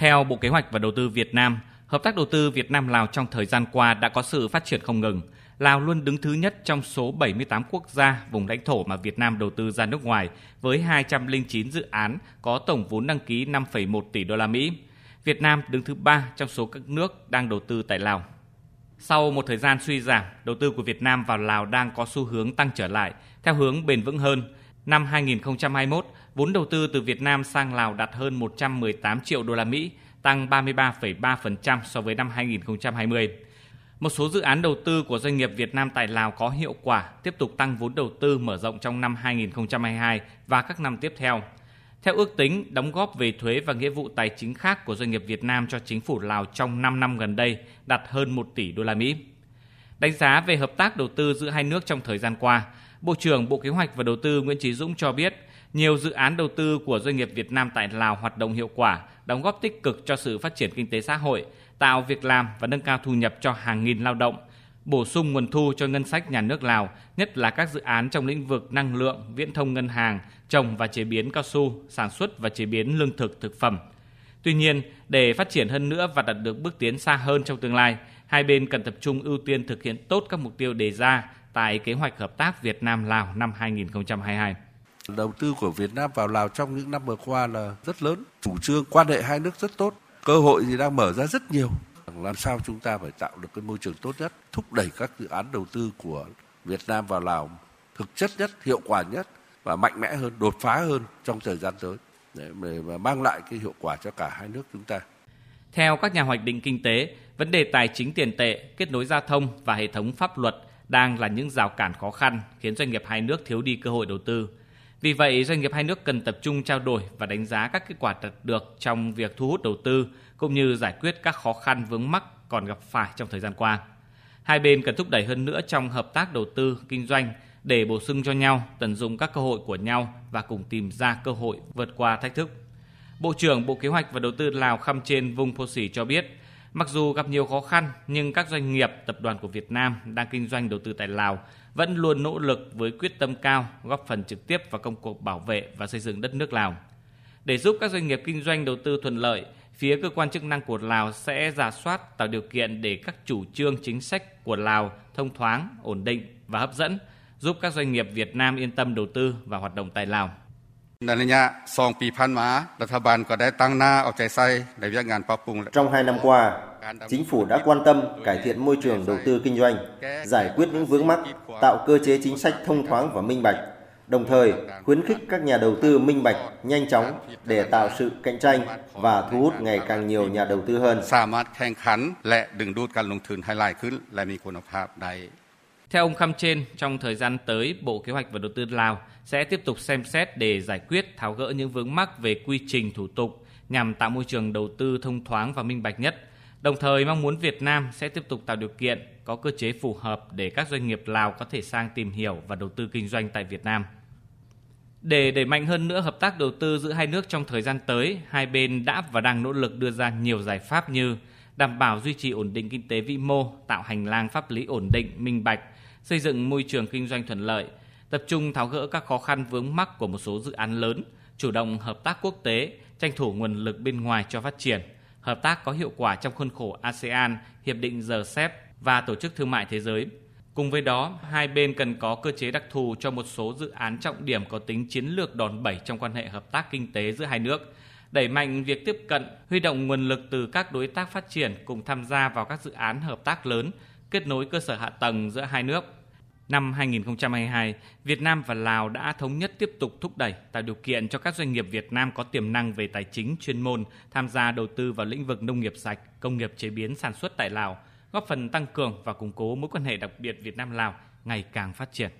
Theo Bộ Kế hoạch và Đầu tư Việt Nam, hợp tác đầu tư Việt Nam Lào trong thời gian qua đã có sự phát triển không ngừng. Lào luôn đứng thứ nhất trong số 78 quốc gia vùng lãnh thổ mà Việt Nam đầu tư ra nước ngoài với 209 dự án có tổng vốn đăng ký 5,1 tỷ đô la Mỹ. Việt Nam đứng thứ ba trong số các nước đang đầu tư tại Lào. Sau một thời gian suy giảm, đầu tư của Việt Nam vào Lào đang có xu hướng tăng trở lại theo hướng bền vững hơn. Năm 2021, vốn đầu tư từ Việt Nam sang Lào đạt hơn 118 triệu đô la Mỹ, tăng 33,3% so với năm 2020. Một số dự án đầu tư của doanh nghiệp Việt Nam tại Lào có hiệu quả, tiếp tục tăng vốn đầu tư mở rộng trong năm 2022 và các năm tiếp theo. Theo ước tính, đóng góp về thuế và nghĩa vụ tài chính khác của doanh nghiệp Việt Nam cho chính phủ Lào trong 5 năm gần đây đạt hơn 1 tỷ đô la Mỹ. Đánh giá về hợp tác đầu tư giữa hai nước trong thời gian qua, Bộ trưởng Bộ Kế hoạch và Đầu tư Nguyễn Chí Dũng cho biết, nhiều dự án đầu tư của doanh nghiệp Việt Nam tại Lào hoạt động hiệu quả, đóng góp tích cực cho sự phát triển kinh tế xã hội, tạo việc làm và nâng cao thu nhập cho hàng nghìn lao động, bổ sung nguồn thu cho ngân sách nhà nước Lào, nhất là các dự án trong lĩnh vực năng lượng, viễn thông ngân hàng, trồng và chế biến cao su, sản xuất và chế biến lương thực thực phẩm. Tuy nhiên, để phát triển hơn nữa và đạt được bước tiến xa hơn trong tương lai, hai bên cần tập trung ưu tiên thực hiện tốt các mục tiêu đề ra tại kế hoạch hợp tác Việt Nam Lào năm 2022. Đầu tư của Việt Nam vào Lào trong những năm vừa qua là rất lớn, chủ trương quan hệ hai nước rất tốt, cơ hội thì đang mở ra rất nhiều. Làm sao chúng ta phải tạo được cái môi trường tốt nhất, thúc đẩy các dự án đầu tư của Việt Nam vào Lào thực chất nhất, hiệu quả nhất và mạnh mẽ hơn, đột phá hơn trong thời gian tới để mà mang lại cái hiệu quả cho cả hai nước chúng ta. Theo các nhà hoạch định kinh tế, vấn đề tài chính tiền tệ, kết nối giao thông và hệ thống pháp luật đang là những rào cản khó khăn khiến doanh nghiệp hai nước thiếu đi cơ hội đầu tư. Vì vậy, doanh nghiệp hai nước cần tập trung trao đổi và đánh giá các kết quả đạt được trong việc thu hút đầu tư cũng như giải quyết các khó khăn vướng mắc còn gặp phải trong thời gian qua. Hai bên cần thúc đẩy hơn nữa trong hợp tác đầu tư, kinh doanh để bổ sung cho nhau, tận dụng các cơ hội của nhau và cùng tìm ra cơ hội vượt qua thách thức. Bộ trưởng Bộ Kế hoạch và Đầu tư Lào Khăm Trên Vung Phô Sỉ cho biết, mặc dù gặp nhiều khó khăn nhưng các doanh nghiệp, tập đoàn của Việt Nam đang kinh doanh đầu tư tại Lào vẫn luôn nỗ lực với quyết tâm cao góp phần trực tiếp vào công cuộc bảo vệ và xây dựng đất nước Lào. Để giúp các doanh nghiệp kinh doanh đầu tư thuận lợi, phía cơ quan chức năng của Lào sẽ giả soát tạo điều kiện để các chủ trương chính sách của Lào thông thoáng, ổn định và hấp dẫn, giúp các doanh nghiệp Việt Nam yên tâm đầu tư và hoạt động tại Lào. ในระยะสองปีผ่านมารัฐบาลก็ได้ตั้งหน้าเอาใจใส่ในviệcงานปรับปรุง Trong hai năm qua, chính phủ đã quan tâm cải thiện môi trường đầu tư kinh doanh, giải quyết những vướng mắc, tạo cơ chế chính sách thông thoáng và minh bạch, đồng thời khuyến khích các nhà đầu tư minh bạch, nhanh chóng để tạo sự cạnh tranh và thu hút ngày càng nhiều nhà đầu tư hơn. สามารถแข่งขันและดึงดูดการลงทุนให้หลายขึ้น และมีคุณภาพได้ theo ông Khăm Trên, trong thời gian tới, Bộ Kế hoạch và Đầu tư Lào sẽ tiếp tục xem xét để giải quyết tháo gỡ những vướng mắc về quy trình thủ tục nhằm tạo môi trường đầu tư thông thoáng và minh bạch nhất. Đồng thời mong muốn Việt Nam sẽ tiếp tục tạo điều kiện có cơ chế phù hợp để các doanh nghiệp Lào có thể sang tìm hiểu và đầu tư kinh doanh tại Việt Nam. Để đẩy mạnh hơn nữa hợp tác đầu tư giữa hai nước trong thời gian tới, hai bên đã và đang nỗ lực đưa ra nhiều giải pháp như đảm bảo duy trì ổn định kinh tế vĩ mô, tạo hành lang pháp lý ổn định, minh bạch, xây dựng môi trường kinh doanh thuận lợi, tập trung tháo gỡ các khó khăn vướng mắc của một số dự án lớn, chủ động hợp tác quốc tế, tranh thủ nguồn lực bên ngoài cho phát triển, hợp tác có hiệu quả trong khuôn khổ ASEAN, Hiệp định RCEP và Tổ chức Thương mại Thế giới. Cùng với đó, hai bên cần có cơ chế đặc thù cho một số dự án trọng điểm có tính chiến lược đòn bẩy trong quan hệ hợp tác kinh tế giữa hai nước, đẩy mạnh việc tiếp cận, huy động nguồn lực từ các đối tác phát triển cùng tham gia vào các dự án hợp tác lớn, kết nối cơ sở hạ tầng giữa hai nước. Năm 2022, Việt Nam và Lào đã thống nhất tiếp tục thúc đẩy tạo điều kiện cho các doanh nghiệp Việt Nam có tiềm năng về tài chính chuyên môn tham gia đầu tư vào lĩnh vực nông nghiệp sạch, công nghiệp chế biến sản xuất tại Lào, góp phần tăng cường và củng cố mối quan hệ đặc biệt Việt Nam Lào ngày càng phát triển.